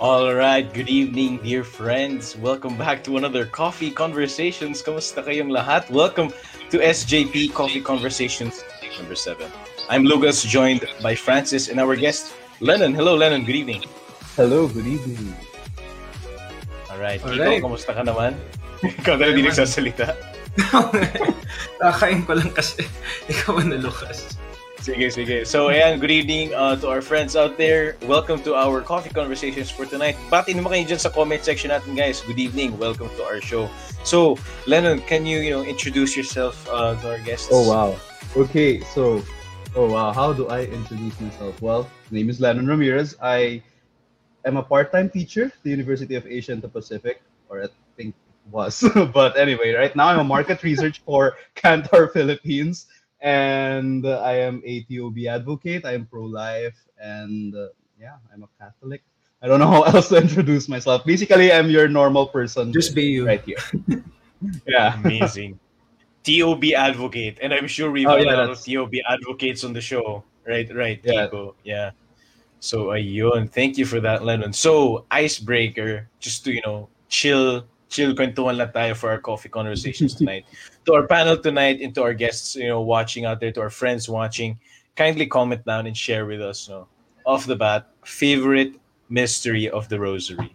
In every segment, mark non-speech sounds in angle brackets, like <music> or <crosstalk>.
All right, good evening, dear friends. Welcome back to another Coffee Conversations. Kamusta kayong lahat? Welcome to SJP Coffee Conversations number 7. I'm Lucas, joined by Francis and our guest, Lennon. Hello, Lennon. Good evening. Hello, good evening. All right. Kiko, Alright. kamusta ka naman? <laughs> Ikaw na hindi nagsasalita. <laughs> Kakain ko lang kasi ikaw na Lucas. Sige, sige. So, ayan, good evening uh, to our friends out there. Welcome to our coffee conversations for tonight. Pati naman kayo dyan sa comment section natin, guys. Good evening. Welcome to our show. So, Lennon, can you, you know, introduce yourself uh, to our guests? Oh wow. Okay, so oh wow, how do I introduce myself? Well, my name is Lennon Ramirez. I am a part-time teacher at the University of Asia and the Pacific, or I think was. <laughs> but anyway, right now I'm a market research for Kantar Philippines, and I am a TOB advocate. I am pro-life, and uh, yeah, I'm a Catholic. I don't know how <laughs> else to introduce myself. Basically, I'm your normal person Just be you. right here. <laughs> yeah. Amazing. TOB advocate. And I'm sure we've Oh, had yeah, a lot of TOB advocates on the show. Right, right, Yeah. Kiko. Yeah. So, ayun. Thank you for that, Lennon. So, icebreaker, just to, you know, chill, chill kwentuhan lang tayo for our coffee conversations tonight. <laughs> to our panel tonight and to our guests, you know, watching out there, to our friends watching, kindly comment down and share with us, no, off the bat, favorite mystery of the rosary.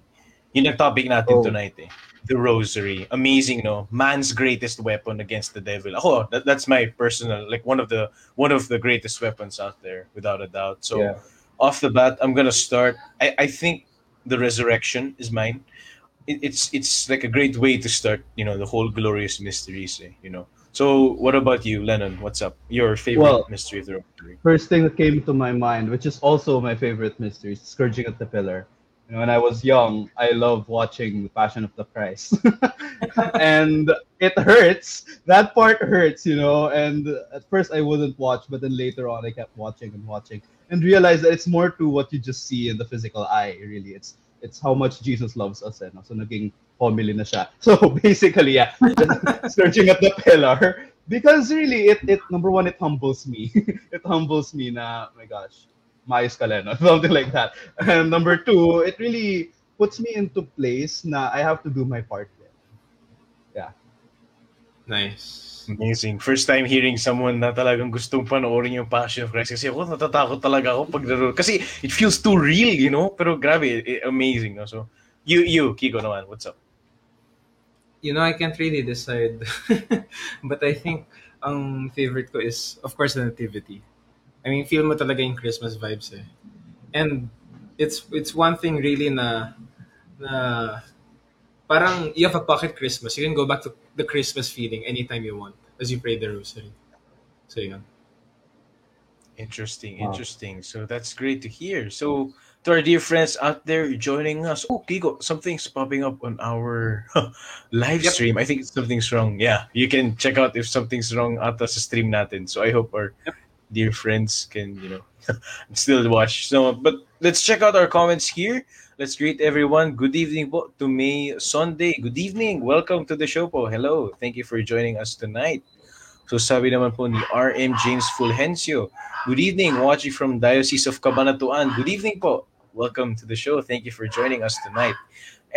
Yun ang topic natin Oh. tonight eh. The rosary. Amazing, no? Man's greatest weapon against the devil. Ako, that, that's my personal, like one of the one of the greatest weapons out there, without a doubt. So Yeah. off the bat, I'm gonna start. I, I think the resurrection is mine. It, it's it's like a great way to start, you know, the whole glorious mysteries, eh, you know. So what about you, Lennon? What's up? Your favorite Well- mystery of the rosary? first thing that came to my mind, which is also my favorite mystery, is Scourging at the Pillar. You know, when I was young, I loved watching The Passion of the Christ. <laughs> and it hurts. That part hurts, you know. And at first I wouldn't watch, but then later on I kept watching and watching and realized that it's more to what you just see in the physical eye, really. It's it's how much Jesus loves us. Eh, no? So naging homily na siya. <laughs> So basically, yeah, <laughs> Scourging at the Pillar because really it it number one it humbles me <laughs> it humbles me na oh my gosh maayos ka Leno something like that and number two it really puts me into place na I have to do my part there. Nice. Amazing. First time hearing someone na talagang gustong panoorin yung Passion of Christ. Kasi ako natatakot talaga ako pag laro. Kasi it feels too real, you know? Pero grabe, i- amazing. No? So, you, you, Kiko naman, what's up? You know, I can't really decide. <laughs> but I think ang favorite ko is, of course, the Nativity. I mean, feel mo talaga yung Christmas vibes eh. And it's it's one thing really na na parang you have a pocket Christmas. You can go back to the Christmas feeling anytime you want as you pray the rosary. So yun. Interesting, Wow. interesting. So that's great to hear. So to our dear friends out there joining us, oh Kiko, something's popping up on our <laughs> live Yep. stream. I think something's wrong. Yeah, you can check out if something's wrong at sa stream natin. So I hope our dear friends can you know <laughs> still watch. So, but let's check out our comments here. Let's greet everyone. Good evening po to May Sunday. Good evening. Welcome to the show po. Hello. Thank you for joining us tonight. So sabi naman po ni RM James Fulgencio. Good evening, watching from Diocese of Cabanatuan. Good evening po. Welcome to the show. Thank you for joining us tonight.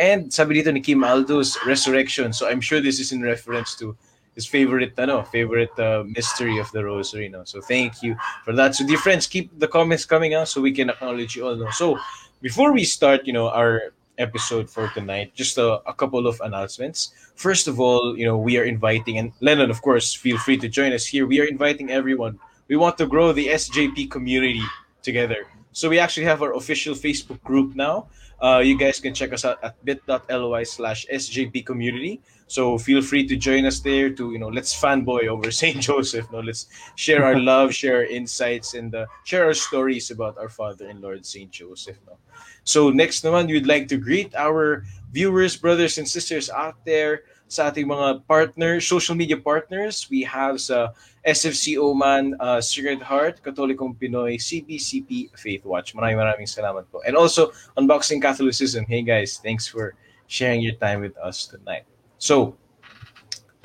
And sabi dito ni Kim Aldo's Resurrection. So I'm sure this is in reference to his favorite ano, favorite uh, mystery of the rosary no. So thank you for that. So dear friends, keep the comments coming out so we can acknowledge you all no. So before we start, you know, our episode for tonight, just a, a couple of announcements. First of all, you know, we are inviting and Lennon, of course, feel free to join us here. We are inviting everyone. We want to grow the SJP community together. So we actually have our official Facebook group now. Uh, you guys can check us out at bit.ly slash SJP community. So feel free to join us there to, you know, let's fanboy over <laughs> St. Joseph. No, let's share our <laughs> love, share our insights, and uh, share our stories about our Father and Lord St. Joseph. No? So next naman, we'd like to greet our viewers, brothers, and sisters out there sa ating mga partners, social media partners. We have sa SFC Oman, uh, Sacred Heart, Katolikong Pinoy, CBCP, Faith Watch. Maraming maraming salamat po. And also, Unboxing Catholicism. Hey guys, thanks for sharing your time with us tonight. So,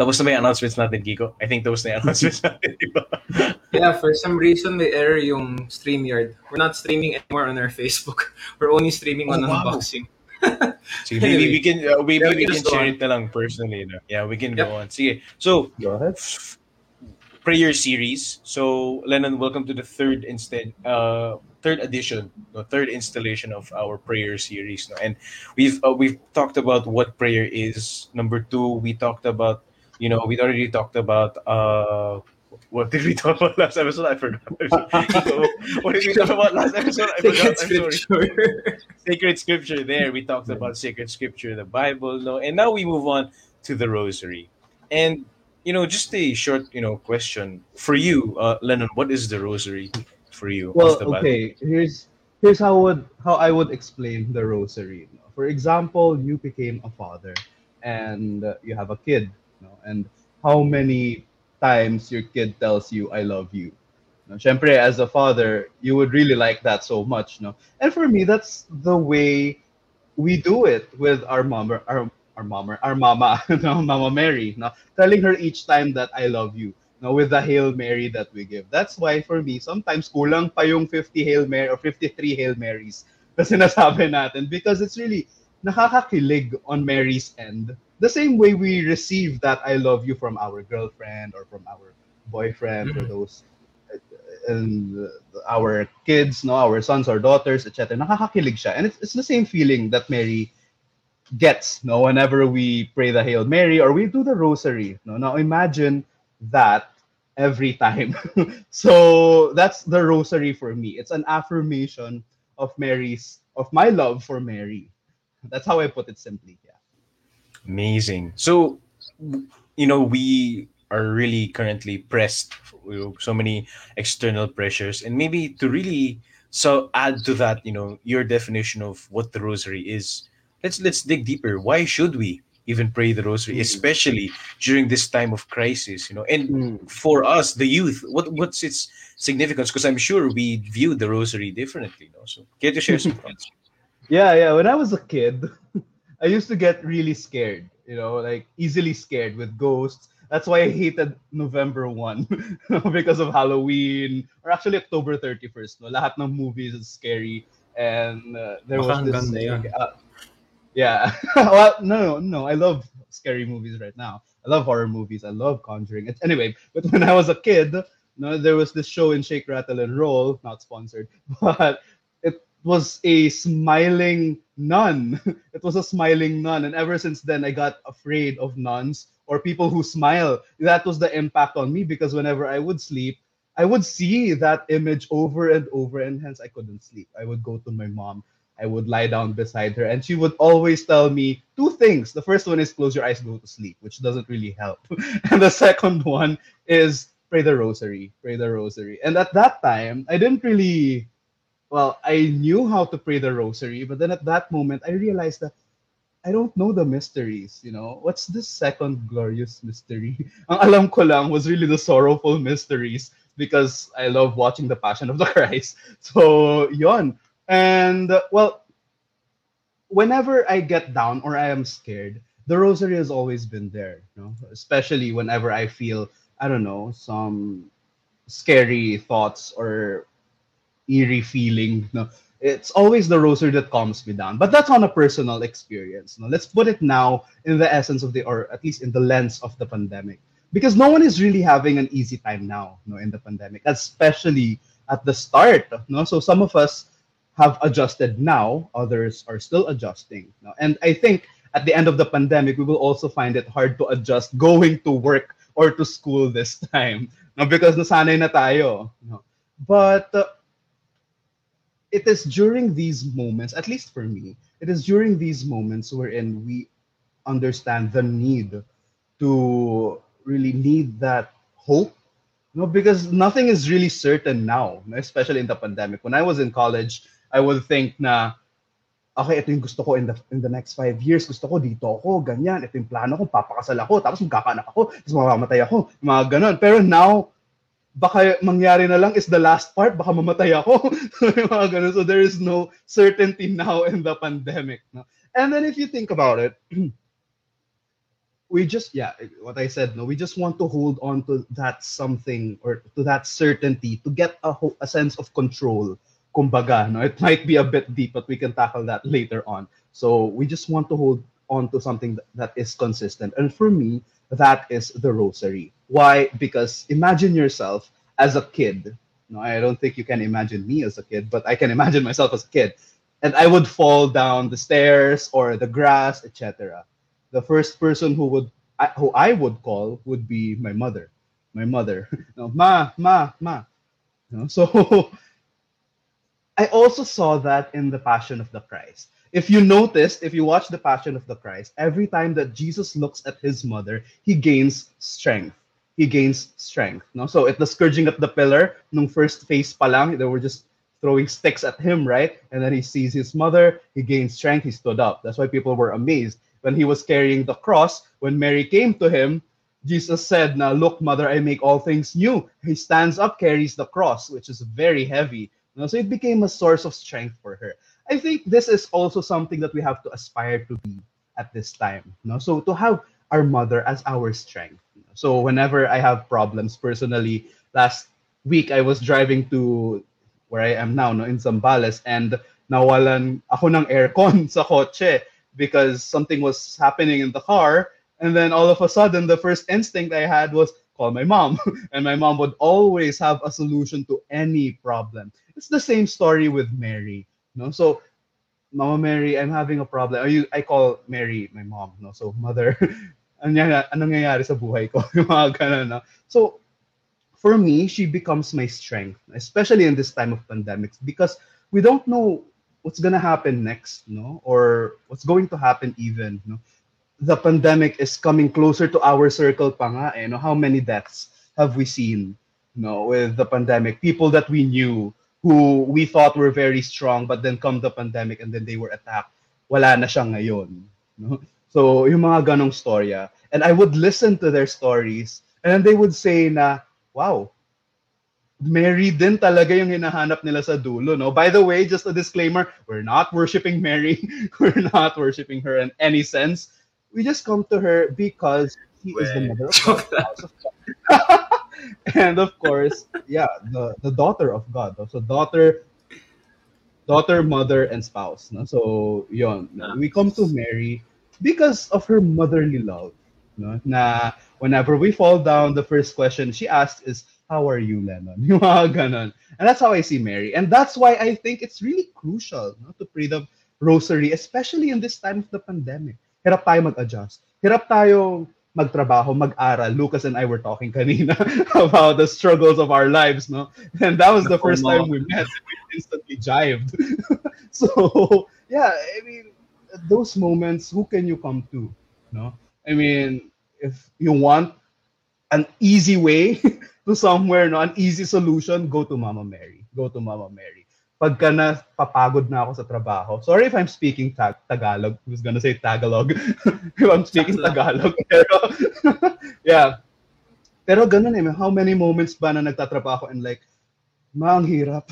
Tapos na ba yung announcements natin, Kiko? I think tapos na yung announcements <laughs> natin, di ba? Yeah, for some reason may error yung StreamYard. We're not streaming anymore on our Facebook. <laughs> We're only streaming on Oh, wow. unboxing. <laughs> Sige, maybe Anyway. we can, uh, maybe Yeah, we we can share on. it na lang personally. No? Yeah, we can Yep. go on. Sige. So, Go ahead. Prayer series. So, Lennon, welcome to the third instead, uh, third edition, no, third installation of our prayer series. No? And we've uh, we've talked about what prayer is. Number two, we talked about, you know, we already talked about. Uh, <laughs> <laughs> what did we talk about last episode? I <laughs> forgot. what did we talk about last episode? I forgot. Sacred I'm sorry scripture. sacred scripture there we talked about sacred scripture the bible no and now we move on to the rosary and you know just a short you know question for you uh lennon what is the rosary for you Well, okay. Here's here's how would how I would explain the rosary. For example, you became a father, and uh, you have a kid, you know, and how many times your kid tells you "I love you." No, syempre, as a father, you would really like that so much, no? And for me, that's the way we do it with our mom, our our mom, our mama, <laughs> no, Mama Mary, no? telling her each time that I love you no, with the Hail Mary that we give. That's why for me, sometimes kulang pa yung 50 Hail Mary or 53 Hail Marys <laughs> na sinasabi natin because it's really nakakakilig on Mary's end. The same way we receive that I love you from our girlfriend or from our boyfriend or Mhm. those and uh, our kids, no, our sons or daughters, etc. Nakakakilig siya. And it's, it's the same feeling that Mary gets, no, whenever we pray the Hail Mary or we do the rosary. No, now imagine that every time. <laughs> so that's the rosary for me. It's an affirmation of Mary's of my love for Mary. That's how I put it simply. Yeah. amazing so you know we are really currently pressed with so many external pressures and maybe to really so add to that you know your definition of what the rosary is let's let's dig deeper why should we even pray the rosary Mm. especially during this time of crisis you know and Mm. for us the youth what what's its significance because i'm sure we view the rosary differently no? so care to share some <laughs> thoughts Yeah, yeah. When I was a kid, <laughs> I used to get really scared, you know, like easily scared with ghosts. That's why I hated November 1 <laughs> because of Halloween or actually October 31st. No? Lahat ng movies is scary. And uh, there Baka was this. hanggang uh, yeah. <laughs> well, no, no. I love scary movies right now. I love horror movies. I love Conjuring. Anyway, <laughs> but when I was a kid, no, there was this show in Shake, Rattle, and Roll, not sponsored, <laughs> but it was a smiling nun. It was a smiling nun. And ever since then, I got afraid of nuns or people who smile. That was the impact on me because whenever I would sleep, I would see that image over and over, and hence I couldn't sleep. I would go to my mom. I would lie down beside her, and she would always tell me two things. The first one is close your eyes, go to sleep, which doesn't really help. <laughs> and the second one is pray the rosary, pray the rosary. And at that time, I didn't really well, I knew how to pray the rosary, but then at that moment, I realized that I don't know the mysteries. You know, what's the second glorious mystery? <laughs> Ang alam ko lang was really the sorrowful mysteries because I love watching the Passion of the <laughs> Christ. So, yon. And uh, well, whenever I get down or I am scared, the rosary has always been there. You know, especially whenever I feel I don't know some scary thoughts or eerie feeling. No, it's always the rosary that calms me down. But that's on a personal experience. No, let's put it now in the essence of the, or at least in the lens of the pandemic, because no one is really having an easy time now. No, in the pandemic, especially at the start. No, so some of us have adjusted now, others are still adjusting. And I think at the end of the pandemic, we will also find it hard to adjust going to work or to school this <laughs> time. No, because nasanay na tayo. No? But uh, it is during these moments, at least for me, it is during these moments wherein we understand the need to really need that hope. No, because nothing is really certain now, especially in the pandemic. When I was in college, I would think na, okay, ito yung gusto ko in the in the next five years. Gusto ko dito ako, ganyan. Ito yung plano ko, papakasal ako, tapos magkakaanak ako, tapos mamamatay ako, mga ganon. Pero now, baka mangyari na lang is the last part, baka mamatay ako. <laughs> mga ganon. So there is no certainty now in the pandemic. No? And then if you think about it, <clears throat> we just yeah what i said no we just want to hold on to that something or to that certainty to get a, a sense of control kumbaga no? It might be a bit deep but we can tackle that later on. So we just want to hold on to something that, is consistent. And for me that is the rosary. Why? Because imagine yourself as a kid. No i don't think you can imagine me as a kid but i can imagine myself as a kid. And i would fall down the stairs or the grass etc the first person who would I- who I would call would be my mother. My mother. <laughs> No, ma, ma, ma. Know, so <laughs> I also saw that in the Passion of the Christ. If you noticed, if you watch the Passion of the Christ, every time that Jesus looks at his mother, he gains strength. He gains strength. No? So at the scourging at the pillar, nung first face pa lang, they were just throwing sticks at him, right? And then he sees his mother, he gains strength, he stood up. That's why people were amazed when he was carrying the cross, when Mary came to him, Jesus said, Now look, mother, I make all things new. He stands up, carries the cross, which is very heavy. So it became a source of strength for her. I think this is also something that we have to aspire to be at this time. Know? So to have our mother as our strength. So whenever I have problems personally, last week I was driving to where I am now, no, in Zambales, and nawalan ako ng aircon <laughs> sa kotse because something was happening in the car. And then all of a sudden, the first instinct I had was call my mom. <laughs> and my mom would always have a solution to any problem. It's the same story with Mary. No? So, Mama Mary, I'm having a problem. You, I call Mary my mom. No? So, mother, <laughs> sa buhay ko? <laughs> So, for me, she becomes my strength, especially in this time of pandemics, because we don't know what's gonna happen next, no, or what's going to happen even, no. The pandemic is coming closer to our circle, pa nga, eh, no? How many deaths have we seen, no, with the pandemic? People that we knew who we thought were very strong, but then come the pandemic and then they were attacked. Wala na siya ngayon, no. So yung mga ganong storya, and I would listen to their stories, and then they would say na, wow, Mary din talaga yung hinahanap nila sa dulo, no? By the way, just a disclaimer, we're not worshiping Mary. <laughs> we're not worshiping her in any sense. We just come to her because she is the mother of <laughs> God, <laughs> <laughs> and of course, yeah, the, the daughter of God. So daughter, daughter, mother, and spouse. No? So yon, no? we come to Mary because of her motherly love. No? Na whenever we fall down, the first question she asks is, how are you, Lennon? <laughs> Mga ganon. And that's how I see Mary. And that's why I think it's really crucial no, to pray the rosary, especially in this time of the pandemic. Hirap tayo mag-adjust. Hirap tayo magtrabaho, mag-aral. Lucas and I were talking kanina <laughs> about the struggles of our lives, no? And that was the Nako, first mo. time we met. We instantly jived. <laughs> so, yeah, I mean, those moments, who can you come to? No? I mean, if you want an easy way <laughs> to somewhere, no, an easy solution, go to Mama Mary. Go to Mama Mary. Pagka na papagod na ako sa trabaho. Sorry if I'm speaking tag Tagalog. I was gonna say Tagalog. <laughs> if I'm speaking Tagalog. <laughs> Pero, <laughs> yeah. Pero ganun eh. How many moments ba na nagtatrabaho and like, ma, ang hirap.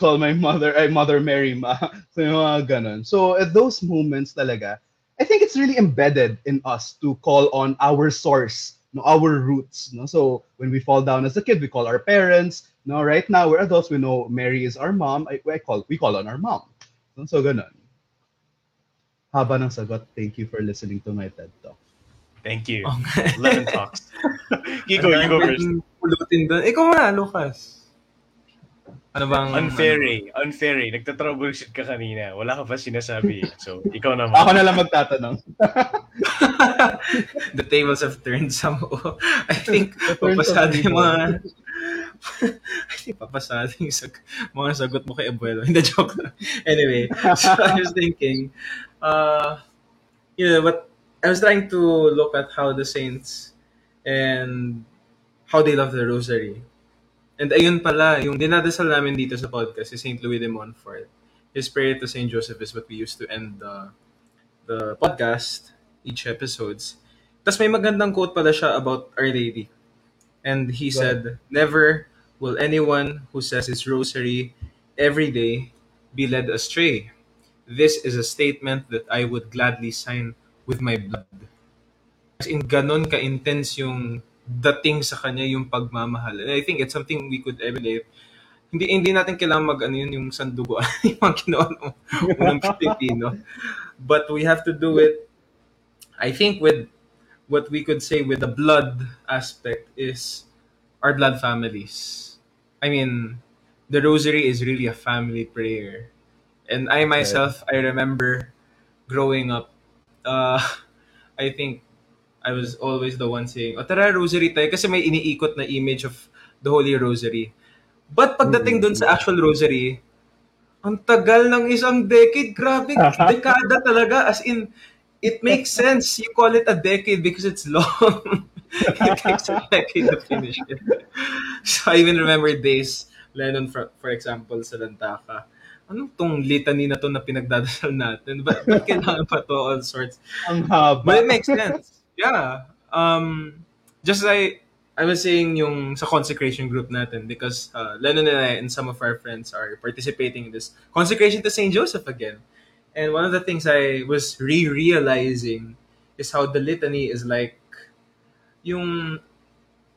Call my mother, ay, Mother Mary, ma. So, yung mga ganun. So, at those moments talaga, I think it's really embedded in us to call on our source, no, our roots. No? So when we fall down as a kid, we call our parents. No, right now we're adults. We know Mary is our mom. I, I call we call on our mom. So ganun. Haba ng sagot. Thank you for listening to my TED talk. Thank you. Okay. Lemon talks. <laughs> you go, you go first. Pulutin doon. Ikaw nga, Lucas. Ano bang... Unfair eh. Unfair eh. Nagtatroubleshoot ka kanina. Wala ka pa sinasabi. eh. So, <laughs> ikaw naman. Ako na lang magtatanong. <laughs> the tables have turned somehow. I think papasado yung mga... <laughs> Think papasado yung sag- mga sagot mo kay Abuelo. <laughs> Hindi, joke lang. Anyway, so I was thinking, uh, you know, but I was trying to look at how the saints and how they love the rosary. And ayun pala, yung dinadasal namin dito sa podcast, si St. Louis de Montfort. His prayer to St. Joseph is what we used to end the, the podcast, each episodes. Tapos may magandang quote pala siya about Our Lady. And he Go said, Never will anyone who says his rosary every day be led astray. This is a statement that I would gladly sign with my blood. as in ganon ka-intense yung dating sa kanya yung pagmamahal. And I think it's something we could emulate. Hindi hindi natin kailangan mag ano yun yung sandugo <laughs> yung mga ginawa ng unang Pilipino. <laughs> But we have to do it I think with what we could say with the blood aspect is our blood families. I mean, the rosary is really a family prayer. And I myself, I remember growing up, uh, <laughs> I think I was always the one saying, o tara, rosary tayo. Kasi may iniikot na image of the Holy Rosary. But pagdating dun sa actual rosary, ang tagal ng isang decade. Grabe, <laughs> dekada talaga. As in, it makes sense. You call it a decade because it's long. <laughs> it takes a decade to finish it. <laughs> So I even remember days, Lennon, for, for example, sa Lantaka. Anong tong litany na to na pinagdadasal natin? Ba't, ba't kailangan pa to all sorts? Ang haba. But it makes sense. Yeah. Um, just like I was saying yung sa consecration group natin because uh, Lennon and I and some of our friends are participating in this consecration to St. Joseph again. And one of the things I was re-realizing is how the litany is like yung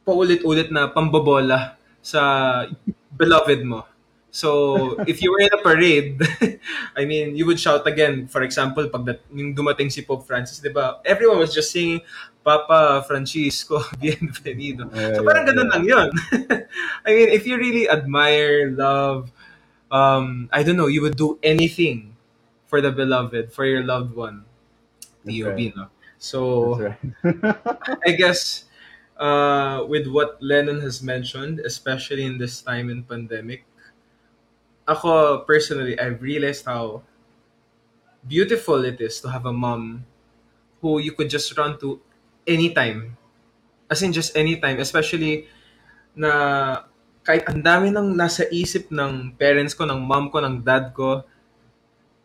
paulit-ulit na pambobola sa beloved mo. So, if you were in a parade, <laughs> I mean, you would shout again. For example, pag dat- yung dumating si Pope Francis, di ba? Everyone was just singing, Papa Francisco, <laughs> bienvenido. Yeah, so, parang yeah, ganun yeah. lang yun. <laughs> I mean, if you really admire, love, um, I don't know, you would do anything for the beloved, for your loved one. TOB, right. So, right. <laughs> I guess uh, with what Lennon has mentioned, especially in this time in pandemic, ako personally, I've realized how beautiful it is to have a mom who you could just run to anytime. As in just anytime, especially na kahit ang dami ng nasa isip ng parents ko, ng mom ko, ng dad ko,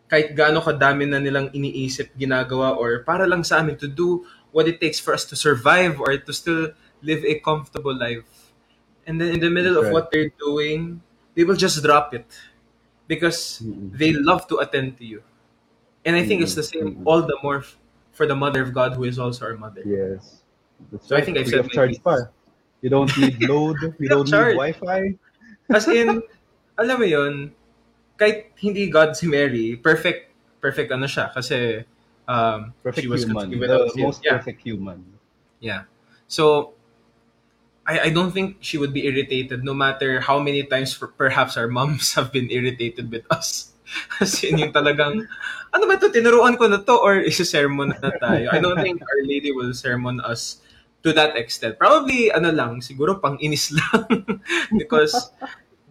kahit gaano kadami na nilang iniisip, ginagawa, or para lang sa amin to do what it takes for us to survive or to still live a comfortable life. And then in the middle of what they're doing, they will just drop it because they love to attend to you. And I think it's the same all the more f- for the mother of God who is also our mother. Yes. That's So I right. think I've Free said charge pa. You don't need load. <laughs> You don't charge. need Wi-Fi. As in, alam mo yun, kahit hindi God si Mary, perfect, perfect ano siya kasi um, Perfect she was human. The sin. most Yeah. perfect human. Yeah. So, I, I don't think she would be irritated no matter how many times per- perhaps our moms <laughs> have been irritated with us. <laughs> Kasi yun yung talagang, ano ba to, tinuruan ko na to or isa-sermon na tayo. I don't think Our Lady will sermon us to that extent. Probably, ano lang, siguro pang inis lang. <laughs> Because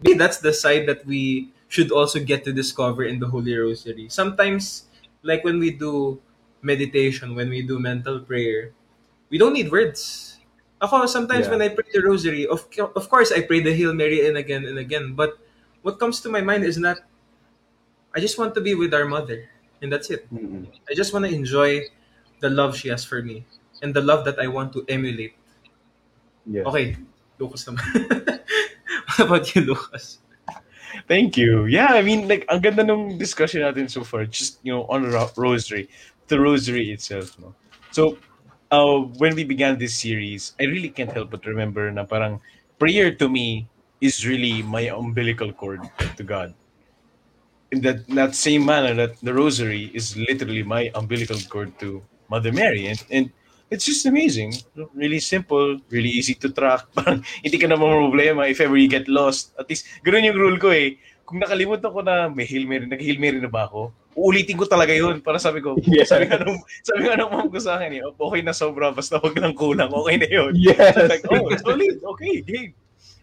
that's the side that we should also get to discover in the Holy Rosary. Sometimes, like when we do meditation, when we do mental prayer, we don't need words. Ako, sometimes Yeah. when I pray the rosary, of, of course, I pray the Hail Mary and again and again. But what comes to my mind is not, I just want to be with our mother. And that's it. Mm-mm. I just want to enjoy the love she has for me. And the love that I want to emulate. Okay, Lucas naman. <laughs> what about you, Lucas? Thank you. Yeah, I mean, like, ang ganda nung discussion natin so far, just, you know, on ro- rosary, the rosary itself, no? So, uh, when we began this series, I really can't help but remember na parang prayer to me is really my umbilical cord to God. In that, that same manner that the rosary is literally my umbilical cord to Mother Mary. And, and it's just amazing. Really simple, really easy to track. <laughs> Parang hindi ka na problema if ever you get lost. At least, ganun yung rule ko eh. Kung nakalimutan ko na may Hail Mary, nag-Hail Mary na ba ako, uulitin ko talaga yun. Para sabi ko, <laughs> Yes. sabi nga nung, sabi nga nung mom ko sa akin eh, okay na sobra, basta wag lang kulang, okay na yun. Yes. So it's like, oh, solid, okay, game.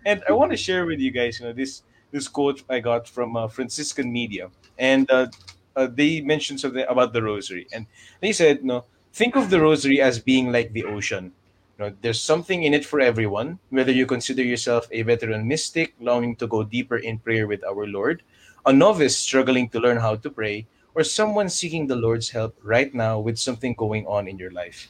And I want to share with you guys, you know, this this quote I got from uh, Franciscan Media, and uh, uh, they mentioned something about the rosary, and they said, no, think of the rosary as being like the ocean. You know, there's something in it for everyone, whether you consider yourself a veteran mystic longing to go deeper in prayer with our Lord, a novice struggling to learn how to pray, or someone seeking the Lord's help right now with something going on in your life.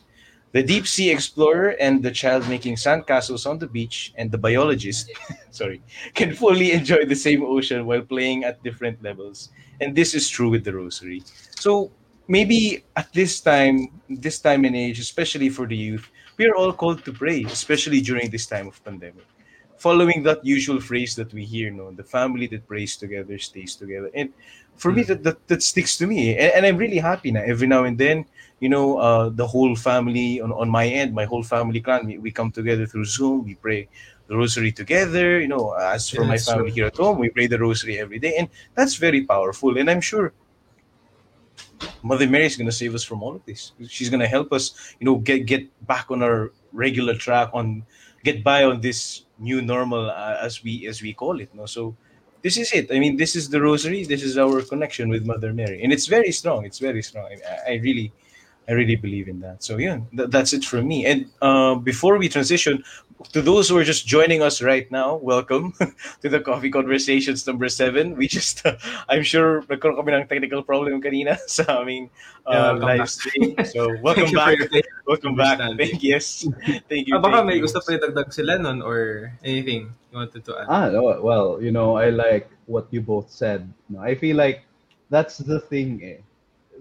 The deep sea explorer and the child making sandcastles on the beach and the biologist, <laughs> sorry, can fully enjoy the same ocean while playing at different levels. And this is true with the rosary. So maybe at this time, this time and age, especially for the youth, we are all called to pray, especially during this time of pandemic. Following that usual phrase that we hear, no, the family that prays together stays together. And for me, Mm. that, that, that sticks to me. And, and I'm really happy now. Every now and then, you know, uh, the whole family on, on my end, my whole family clan, we, we come together through Zoom, we pray the rosary together. You know, as for Yeah, my family here at home, we pray the rosary every day. And that's very powerful. And I'm sure Mother Mary is going to save us from all of this. She's going to help us, you know, get get back on our regular track, on get by on this new normal uh, as we as we call it. No, so this is it. I mean, this is the Rosary. This is our connection with Mother Mary, and it's very strong. It's very strong. I, I really, I really believe in that. So yeah, th- that's it from me. And uh, before we transition to those who are just joining us right now, welcome <laughs> to the Coffee Conversations number seven. We just, <laughs> I'm sure nagkaroon kami ng technical problem kanina <laughs> sa aming Yeah, uh, welcome live back. stream. So welcome Thank you for back. your. Welcome back. understanding. Thank yes. Thank you. Ah, baka thank may you. gusto pa idagdag sila nun or anything you wanted to add. Ah, no, well, you know, I like what you both said. I feel like that's the thing. Eh.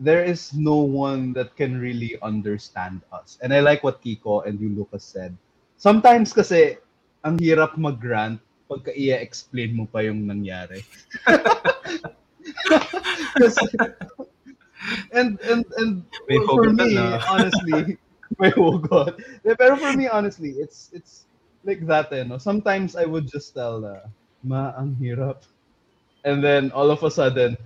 There is no one that can really understand us. And I like what Kiko and you, Lucas, said. Sometimes kasi, ang hirap mag-rant pagka i-explain mo pa yung nangyari. <laughs> Kasi, and, and, and May for hugot me, na. honestly, <laughs> may hugot. Pero for me, honestly, it's, it's like that, eh, no? Sometimes I would just tell, uh, ma, ang hirap. And then all of a sudden,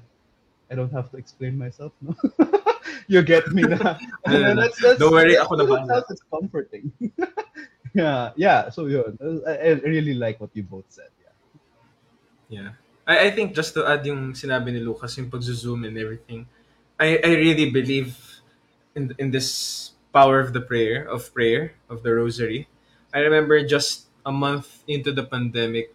I don't have to explain myself, no? <laughs> you get me na. <laughs> And then that's, that's, Don't worry, that's ako na in bahala. It's comforting. <laughs> yeah, yeah. So yun, I, I really like what you both said. Yeah. Yeah. I, I think just to add yung sinabi ni Lucas, yung pag-zoom and everything, I, I really believe in in this power of the prayer, of prayer, of the rosary. I remember just a month into the pandemic,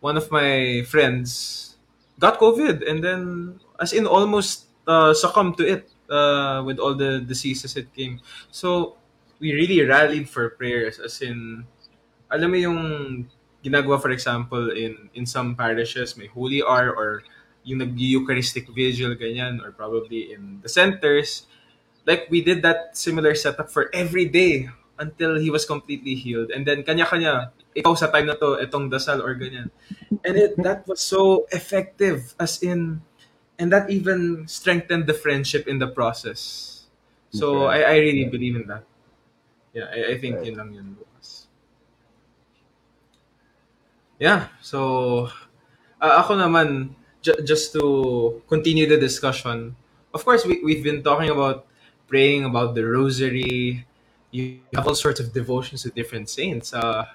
one of my friends got COVID and then, as in almost uh, succumbed to it uh, with all the diseases it came. So, we really rallied for prayers as in, alam mo yung ginagawa for example in in some parishes may holy hour or yung nag-Eucharistic vigil ganyan or probably in the centers like we did that similar setup for every day until he was completely healed and then kanya-kanya ikaw sa time na to itong dasal or ganyan. And it that was so effective as in and that even strengthened the friendship in the process. So. I, I really believe in that. Yeah I, I think Right. yun lang yun yeah so uh, ako naman ju- just to continue the discussion of course we, we've been talking about praying about the rosary. You have all sorts of devotions to different saints. Uh,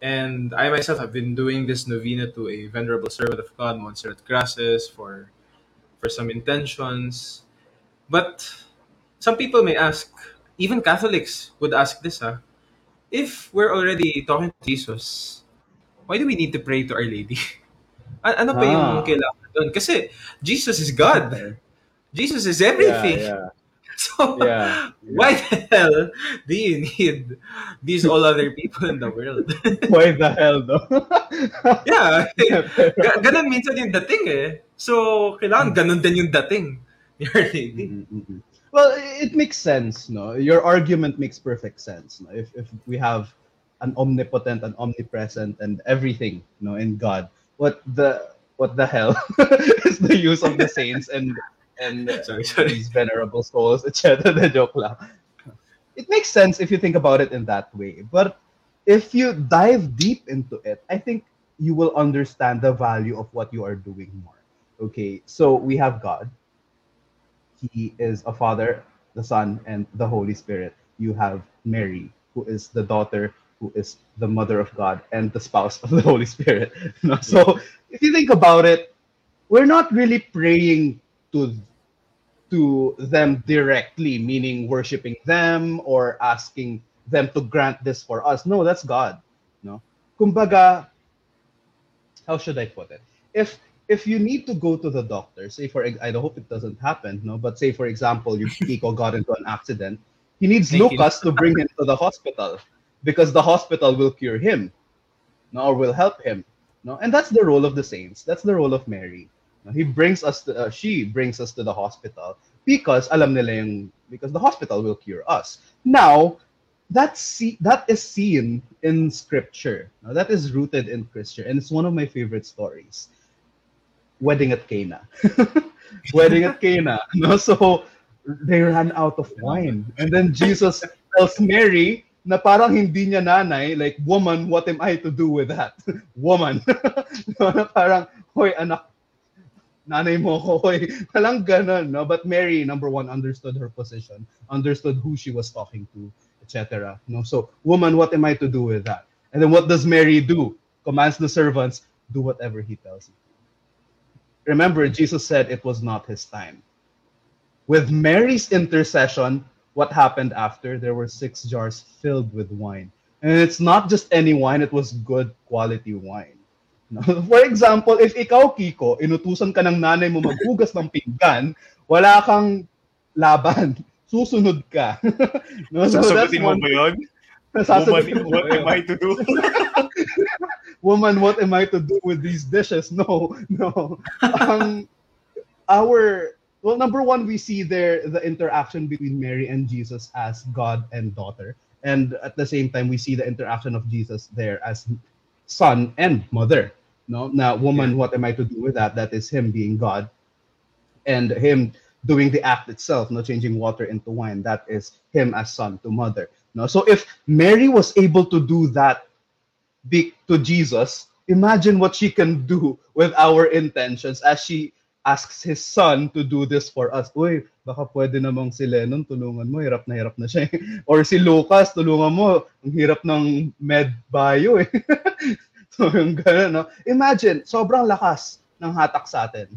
and i myself have been doing this novena to a venerable servant of god Montserrat Grases for for some intentions. But some people may ask even catholics would ask this huh? if we're already talking to jesus why do we need to pray to our lady? <laughs> Ano pa yung Ah. kailangan doon? Kasi jesus is god. Jesus is everything. Yeah, so yeah, yeah. <laughs> why the hell do you need these all other people in the world <laughs> Why the hell, though? <laughs> yeah Ga- ganun minsan yung dating eh so kailangan ganun din yung dating ni Our Lady Mm, mm, mm. Well, it makes sense, no. Your argument makes perfect sense. No? If if we have an omnipotent and omnipresent and everything, you know, in God, what the what the hell is the use of the saints and and sorry <laughs> sorry these venerable souls, <laughs> etc. The joke lang. It makes sense if you think about it in that way. But if you dive deep into it, I think you will understand the value of what you are doing more. Okay, so we have God. He is a Father, the Son, and the Holy Spirit. You have Mary, who is the daughter, who is the mother of God, and the spouse of the <laughs> Holy Spirit. So if you think about it, we're not really praying to to them directly, meaning worshiping them or asking them to grant this for us. No, that's God. No. Kumbaga, how should I put it? If if you need to go to the doctor, say for I hope it doesn't happen, no, but say for example, you <laughs> Kiko got into an accident, he needs Thank you. Lucas to bring him to the hospital because the hospital will cure him, no, or will help him, no, and that's the role of the saints. That's the role of Mary. He brings us to, uh, she brings us to the hospital because alam nila yung because the hospital will cure us. Now, that see, that is seen in scripture. Now, that is rooted in scripture, and it's one of my favorite stories. Wedding at Cana. <laughs> Wedding at Cana. <laughs> No, so they ran out of wine, and then Jesus tells Mary na parang hindi niya nanay, like, woman, what am I to do with that? <laughs> woman. no, na parang, hoy, anak, nanay mo ko, <laughs> hoy. Walang ganun, no? But Mary, number one, understood her position, understood who she was talking to, etc. No? So, woman, what am I to do with that? And then what does Mary do? Commands the servants, do whatever he tells you. Remember, Jesus said it was not his time. With Mary's intercession, what happened after? There were six jars filled with wine. And it's not just any wine, it was good quality wine. <laughs> For example, if ikaw, Kiko, inutusan ka ng nanay mo maghugas ng pinggan, wala kang laban. <laughs> Susunod ka. <laughs> no? So Sasagutin mo ba yun? Woman, what am I to do? woman, what am I to do with these dishes? No, no. Um, our well, number one, we see there the interaction between Mary and Jesus as God and daughter, and at the same time, we see the interaction of Jesus there as son and mother. No, now, woman, what am I to do with that? That is him being God, and him doing the act itself, no, changing water into wine. That is him as son to mother. No, so if Mary was able to do that be to Jesus, imagine what she can do with our intentions as she asks his son to do this for us. Uy, baka pwede namang si Lennon, tulungan mo, hirap na hirap na siya. eh. <laughs> Or si Lucas, tulungan mo, ang hirap ng med bio eh. <laughs> so <laughs> yung ganun, no? Imagine, sobrang lakas ng hatak sa atin.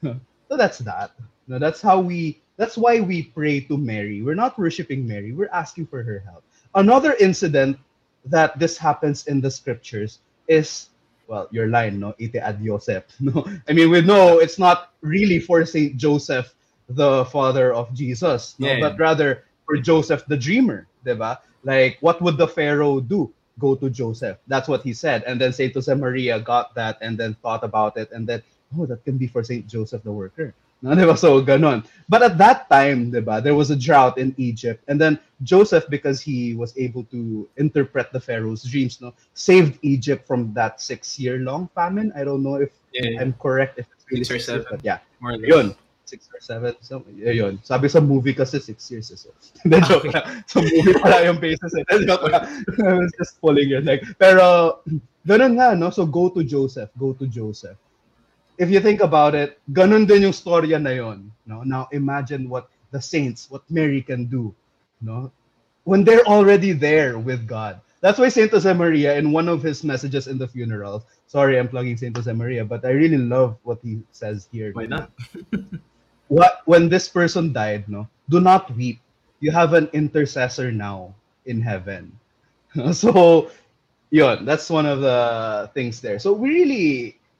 <laughs> so that's that. No, that's how we, that's why we pray to Mary. We're not worshiping Mary, we're asking for her help. Another incident that this happens in the scriptures is well your line no ite ad Joseph <laughs> no i mean we know it's not really for saint joseph the father of jesus no Yeah, but rather for joseph the dreamer diba like what would the pharaoh do go to joseph that's what he said and then saint jose maria got that and then thought about it and then oh that can be for saint joseph the worker <laughs> no, diba? So, ganon. But at that time, diba, there was a drought in Egypt. And then Joseph, because he was able to interpret the Pharaoh's dreams, no, saved Egypt from that six-year-long famine. I don't know if Yeah, I'm correct, if it's really Six or years, seven. but yeah, more or less. yun. Six or seven. So, yun. Sabi sa movie kasi six years. Eh. So, <laughs> Hindi, joke lang. Sa movie pala yung basis. Eh. Joke lang. <laughs> I was just pulling your leg. Pero, ganun nga, no? So, go to Joseph. Go to Joseph. If you think about it, ganun din yung storya na yun. No? Now, imagine what the saints, what Mary can do. No? When they're already there with God. That's why Saint Jose Maria, in one of his messages in the funeral, sorry, I'm plugging Saint Jose Maria, but I really love what he says here. Why not? <laughs> what when this person died no do not weep. You have an intercessor now in heaven. <laughs> So yun that's one of the things there. So we really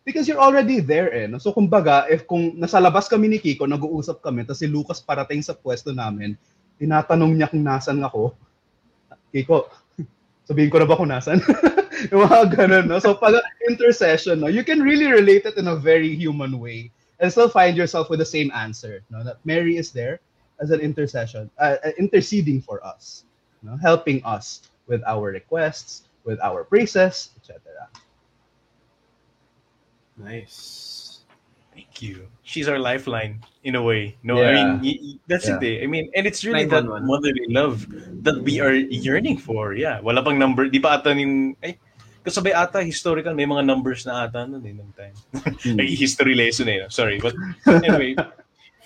because you're already there eh no? so kumbaga if kung nasa labas kami ni Kiko nag-uusap kami tapos si Lucas parating sa pwesto namin tinatanong niya kung nasan ako. Kiko sabihin ko na ba kung nasan? <laughs> Yung mga ganun no? So pag intercession no? You can really relate it in a very human way and still find yourself with the same answer. No? That Mary is there as an intercession, uh, uh, interceding for us, no? helping us with our requests, with our praises, etc. Nice. Thank you. She's our lifeline in a way. No, I mean y- y- that's Yeah. it. Eh. I mean, and it's really that motherly love that we are yearning for. Yeah, wala pang number. Di pa ata yung ay kasabay ata historical may mga numbers na ata noon eh nung time. <laughs> Like history lesson eh. no? Sorry, but anyway,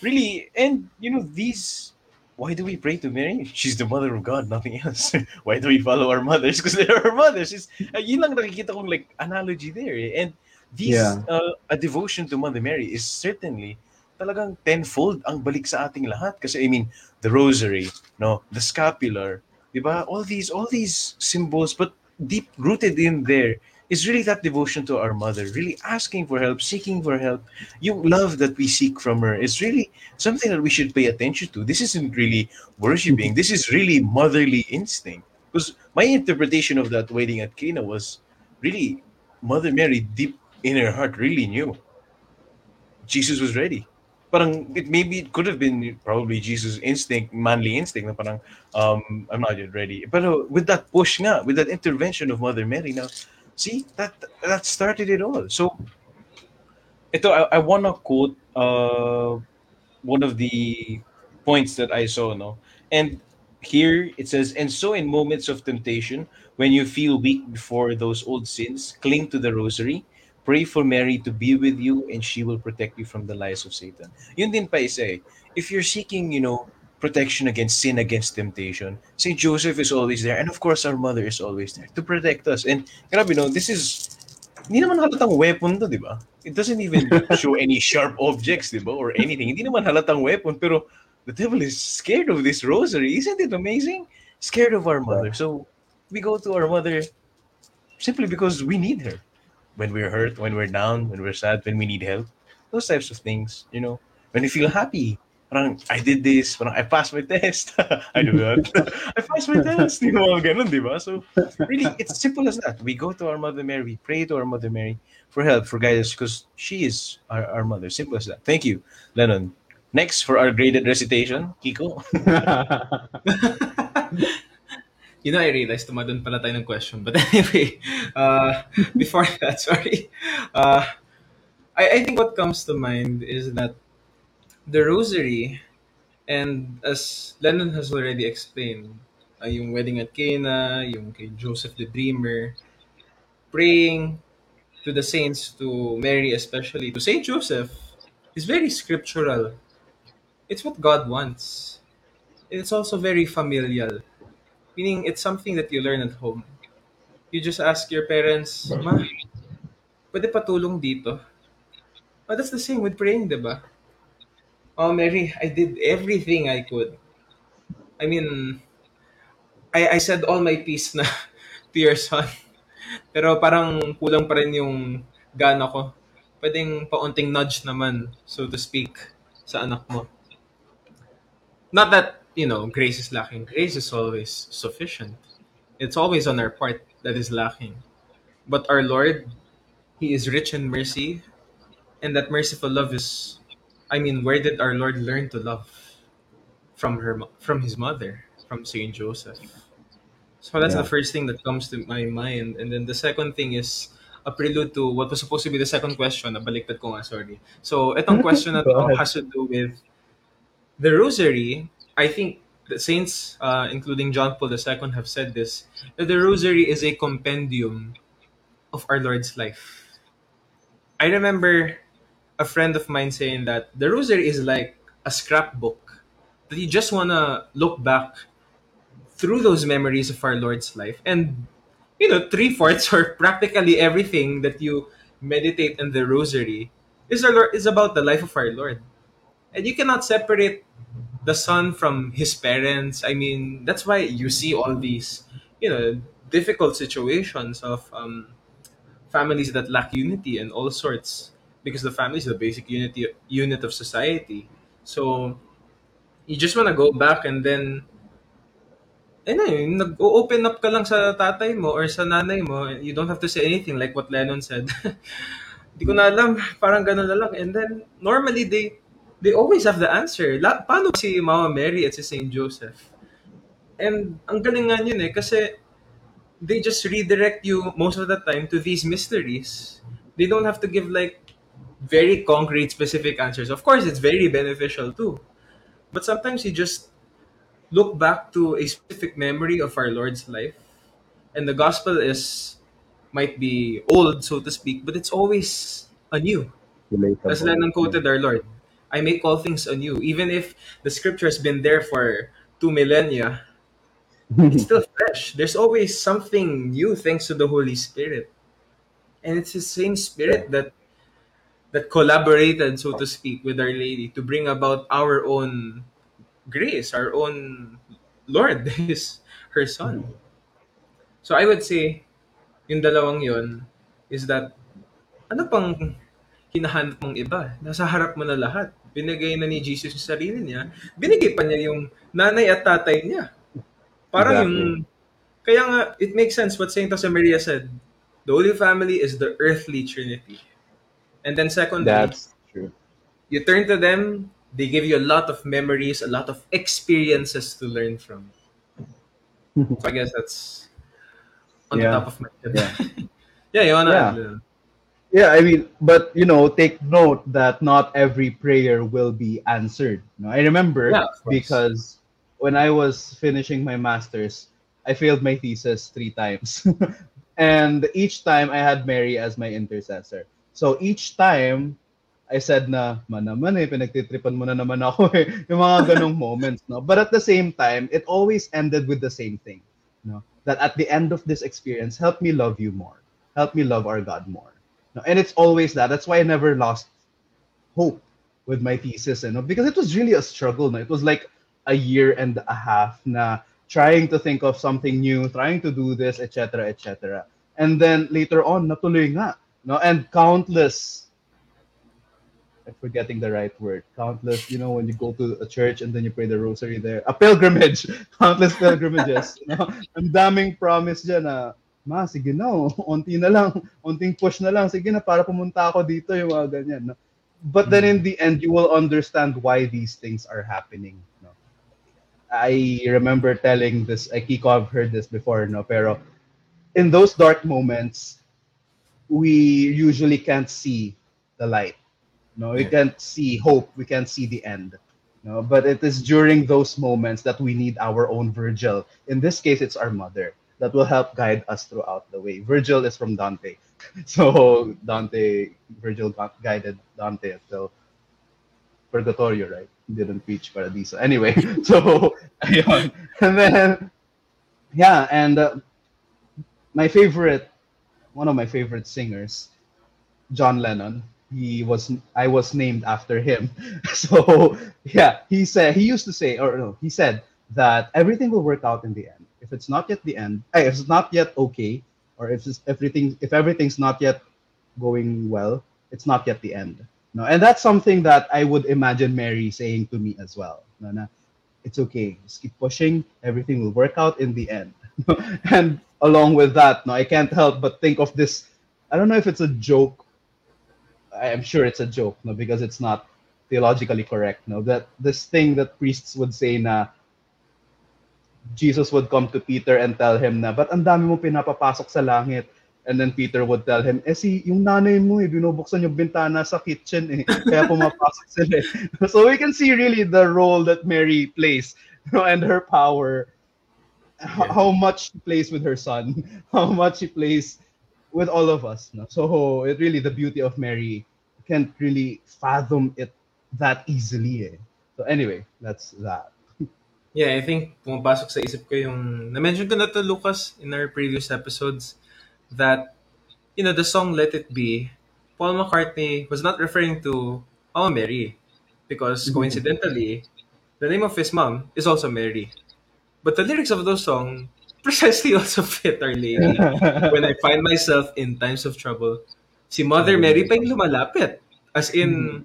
really, and you know these. Why do we pray to Mary? She's the mother of God, nothing else. <laughs> Why do we follow our mothers? Because they're our mothers. It's, uh, yun lang nakikita kong like analogy there. Eh. And these, Yeah. uh, a devotion to Mother Mary is certainly talagang tenfold ang balik sa ating lahat. Kasi I mean, the rosary, no, the scapular, di ba? All these, all these symbols, but deep rooted in there is really that devotion to our mother, really asking for help, seeking for help. Yung love that we seek from her is really something that we should pay attention to. This isn't really worshiping. This is really motherly instinct. Because my interpretation of that wedding at Cana was really Mother Mary deep in her heart really knew Jesus was ready. Parang it maybe it could have been probably Jesus' instinct, manly instinct na parang um I'm not yet ready. But with that push nga, with that intervention of Mother Mary now, see that that started it all. So ito I, I wanna quote uh one of the points that I saw, no? And here it says, and so in moments of temptation, when you feel weak before those old sins, cling to the rosary, pray for Mary to be with you, and she will protect you from the lies of Satan. Yun din pa isa eh. If you're seeking, you know, protection against sin, against temptation, Saint Joseph is always there, and of course our mother is always there to protect us. And grabe no, this is hindi naman halatang weapon to, di ba? It doesn't even show any sharp objects, di ba? Or anything. Hindi naman halatang weapon, pero the devil is scared of this rosary. Isn't it amazing? Scared of our mother. So we go to our mother simply because we need her. When we're hurt, when we're down, when we're sad, when we need help. Those types of things, you know. When we feel happy, parang, I did this, parang, I passed my test. <laughs> I do that. <laughs> <laughs> I passed my test. You know, ganun, di ba? So, really, it's simple as that. We go to our Mother Mary, we pray to our Mother Mary for help, for guidance, because she is our, our mother. Simple as that. Thank you, Lennon. Next, for our graded recitation, Kiko. You know, I realized tumadon pala tayo ng question. But <laughs> anyway, uh, before <laughs> that, sorry. Uh, I, I think what comes to mind is that the rosary, and as Lennon has already explained, uh, yung wedding at Cana, yung kay Joseph the Dreamer, praying to the saints, to Mary especially, to Saint Joseph, is very scriptural. It's what God wants. It's also very familial. Meaning, it's something that you learn at home. You just ask your parents, Ma, pwede patulong dito? Oh, that's the same with praying, di ba? Oh, Mary, I did everything I could. I mean, I, I said all my piece na <laughs> to your son. <laughs> Pero parang kulang pa rin yung gana ko. Pwedeng paunting nudge naman, so to speak, sa anak mo. Not that, you know, grace is lacking. Grace is always sufficient. It's always on our part that is lacking. But our Lord, He is rich in mercy, and that merciful love is, I mean, where did our Lord learn to love? From her, mo- from His mother, from Saint Joseph. So that's the Yeah. first thing that comes to my mind. And then the second thing is a prelude to what was supposed to be the second question. Nabaliktad ko nga, sorry. So, itong <laughs> question na Go to ahead. has to do with the rosary. I think the saints, uh, including John Paul II, have said this, that the rosary is a compendium of our Lord's life. I remember a friend of mine saying that the rosary is like a scrapbook that you just want to look back through those memories of our Lord's life. And, you know, three fourths or practically everything that you meditate in the rosary is, our Lord, is about the life of our Lord. And you cannot separate the son from his parents. I mean, that's why you see all these, you know, difficult situations of um, families that lack unity and all sorts because the family is the basic unity unit of society. So you just want to go back and then eh yun, nag-open up ka lang sa tatay mo or sa nanay mo. You don't have to say anything like what Lennon said. <laughs> Hindi ko na alam, parang gano'n na lang. And then, normally, they they always have the answer. La, paano si Mama Mary at si St. Joseph? And ang galing nga yun eh, kasi they just redirect you most of the time to these mysteries. They don't have to give like very concrete, specific answers. Of course, it's very beneficial too. But sometimes you just look back to a specific memory of our Lord's life, and the gospel is might be old, so to speak, but it's always anew. As Lennon quoted our Lord, I make all things anew. Even if the scripture has been there for two millennia, it's <laughs> still fresh. There's always something new thanks to the Holy Spirit. And it's the same spirit that that collaborated, so to speak, with Our Lady to bring about our own grace, our own Lord <laughs> is her son. Mm-hmm. So I would say, yung dalawang yon is that ano pang hinahanap mong iba? Nasa harap mo na lahat. Binigay na ni Jesus yung sarili niya. Binigay pa niya yung nanay at tatay niya. Parang Exactly. yung... Kaya nga, it makes sense what Saint Josemaria said. The Holy Family is the earthly trinity. And then secondly, That's true. you turn to them, they give you a lot of memories, a lot of experiences to learn from. So I guess that's on Yeah. the top of my head. Yeah. <laughs> Yeah, you wanna Yeah. Yeah, I mean, but you know, take note that not every prayer will be answered. You know, I remember Yeah, because when I was finishing my masters, I failed my thesis three times, <laughs> and each time I had Mary as my intercessor. So each time, I said na, man naman eh, pinagtitripan mo na naman ako eh. <laughs> Yung mga ganong <laughs> moments, no? But at the same time, it always ended with the same thing, no? That at the end of this experience, help me love you more. Help me love our God more. No, and it's always that. That's why I never lost hope with my thesis, eh, you know, because it was really a struggle. No? It was like a year and a half na trying to think of something new, trying to do this, etc., etc. And then later on, natuloy nga. No? And countless, I'm forgetting the right word, countless, you know, when you go to a church and then you pray the rosary there, a pilgrimage, <laughs> countless pilgrimages. <laughs> no? Ang daming promise dyan na, ma, sige na, oh, <laughs> onti na lang, onting push na lang, sige na, para pumunta ako dito, yung mga ganyan. No? But then in the end, you will understand why these things are happening. No? I remember telling this, I Kiko, I've heard this before, no? pero in those dark moments, we usually can't see the light. No, we can't see hope. We can't see the end. No, but it is during those moments that we need our own Virgil. In this case, it's our mother that will help guide us throughout the way. Virgil is from Dante, <laughs> so Dante, Virgil guided Dante until Purgatorio, right? He didn't reach Paradiso. Anyway, <laughs> so <laughs> ayun. and then yeah, and uh, my favorite, one of my favorite singers, John Lennon. He was I was named after him. So yeah, he said he used to say or no, he said that everything will work out in the end. If it's not yet the end, if it's not yet okay, or if everything if everything's not yet going well, it's not yet the end. No, and that's something that I would imagine Mary saying to me as well. No, na, it's okay. Just keep pushing. Everything will work out in the end. <laughs> and along with that, no, I can't help but think of this. I don't know if it's a joke. I'm sure it's a joke, no, because it's not theologically correct. No, that this thing that priests would say na Jesus would come to Peter and tell him na, ba't ang dami mo pinapapasok sa langit? And then Peter would tell him, eh si, yung nanay mo eh, binubuksan yung bintana sa kitchen eh, kaya pumapasok <laughs> sila eh. So we can see really the role that Mary plays you know, and her power, how, Yeah. how much she plays with her son, <laughs> how much she plays with all of us. No? So it really, the beauty of Mary, can't really fathom it that easily eh. So anyway, that's that. Yeah, I think pumapasok sa isip ko yung na-mention ko na to Lucas in our previous episodes that you know the song Let It Be Paul McCartney was not referring to Mama Mary because Mhm. coincidentally the name of his mom is also Mary. But the lyrics of those songs precisely <laughs> also fit Our Lady. <laughs> When I find myself in times of trouble, si Mother Mary pa yung lumalapit. As in,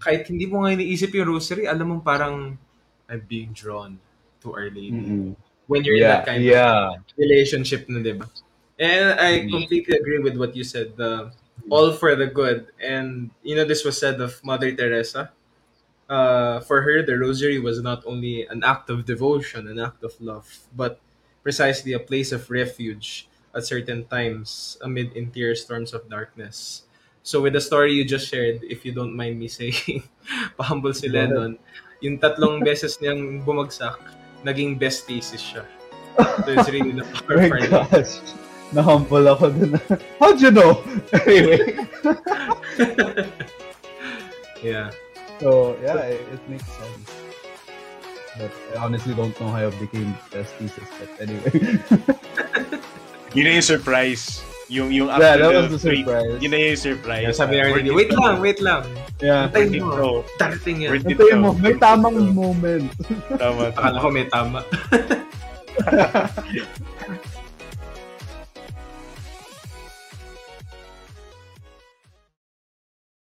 kahit hindi mo nga iniisip yung rosary, alam mo parang I'm being drawn to Our Lady. Mm-mm. When you're in that kind yeah. of relationship na, di ba? And I completely agree with what you said, the all for the good. And, you know, this was said of Mother Teresa. Uh, for her, the rosary was not only an act of devotion, an act of love, but precisely a place of refuge at certain times amid interior storms of darkness. So with the story you just shared, if you don't mind me <laughs> saying, pahumble si. Lennon, yung tatlong beses niyang bumagsak, naging best thesis siya. So it's really not <laughs> Oh my for gosh. Nahumble ako dun. <laughs> How'd you know? <laughs> Anyway. Yeah. So, yeah, it, it makes sense. But I honestly don't know how I became best thesis. But anyway. Yun na yung surprise. Yung, yung Yeah, after that the was the surprise. Yun na yung surprise. Kaya sabi na rin, it wait to. lang, wait lang. yeah. It mo. Darating yan. Antayin mo, may tamang moment. Tama, Akala ko may tama. <laughs>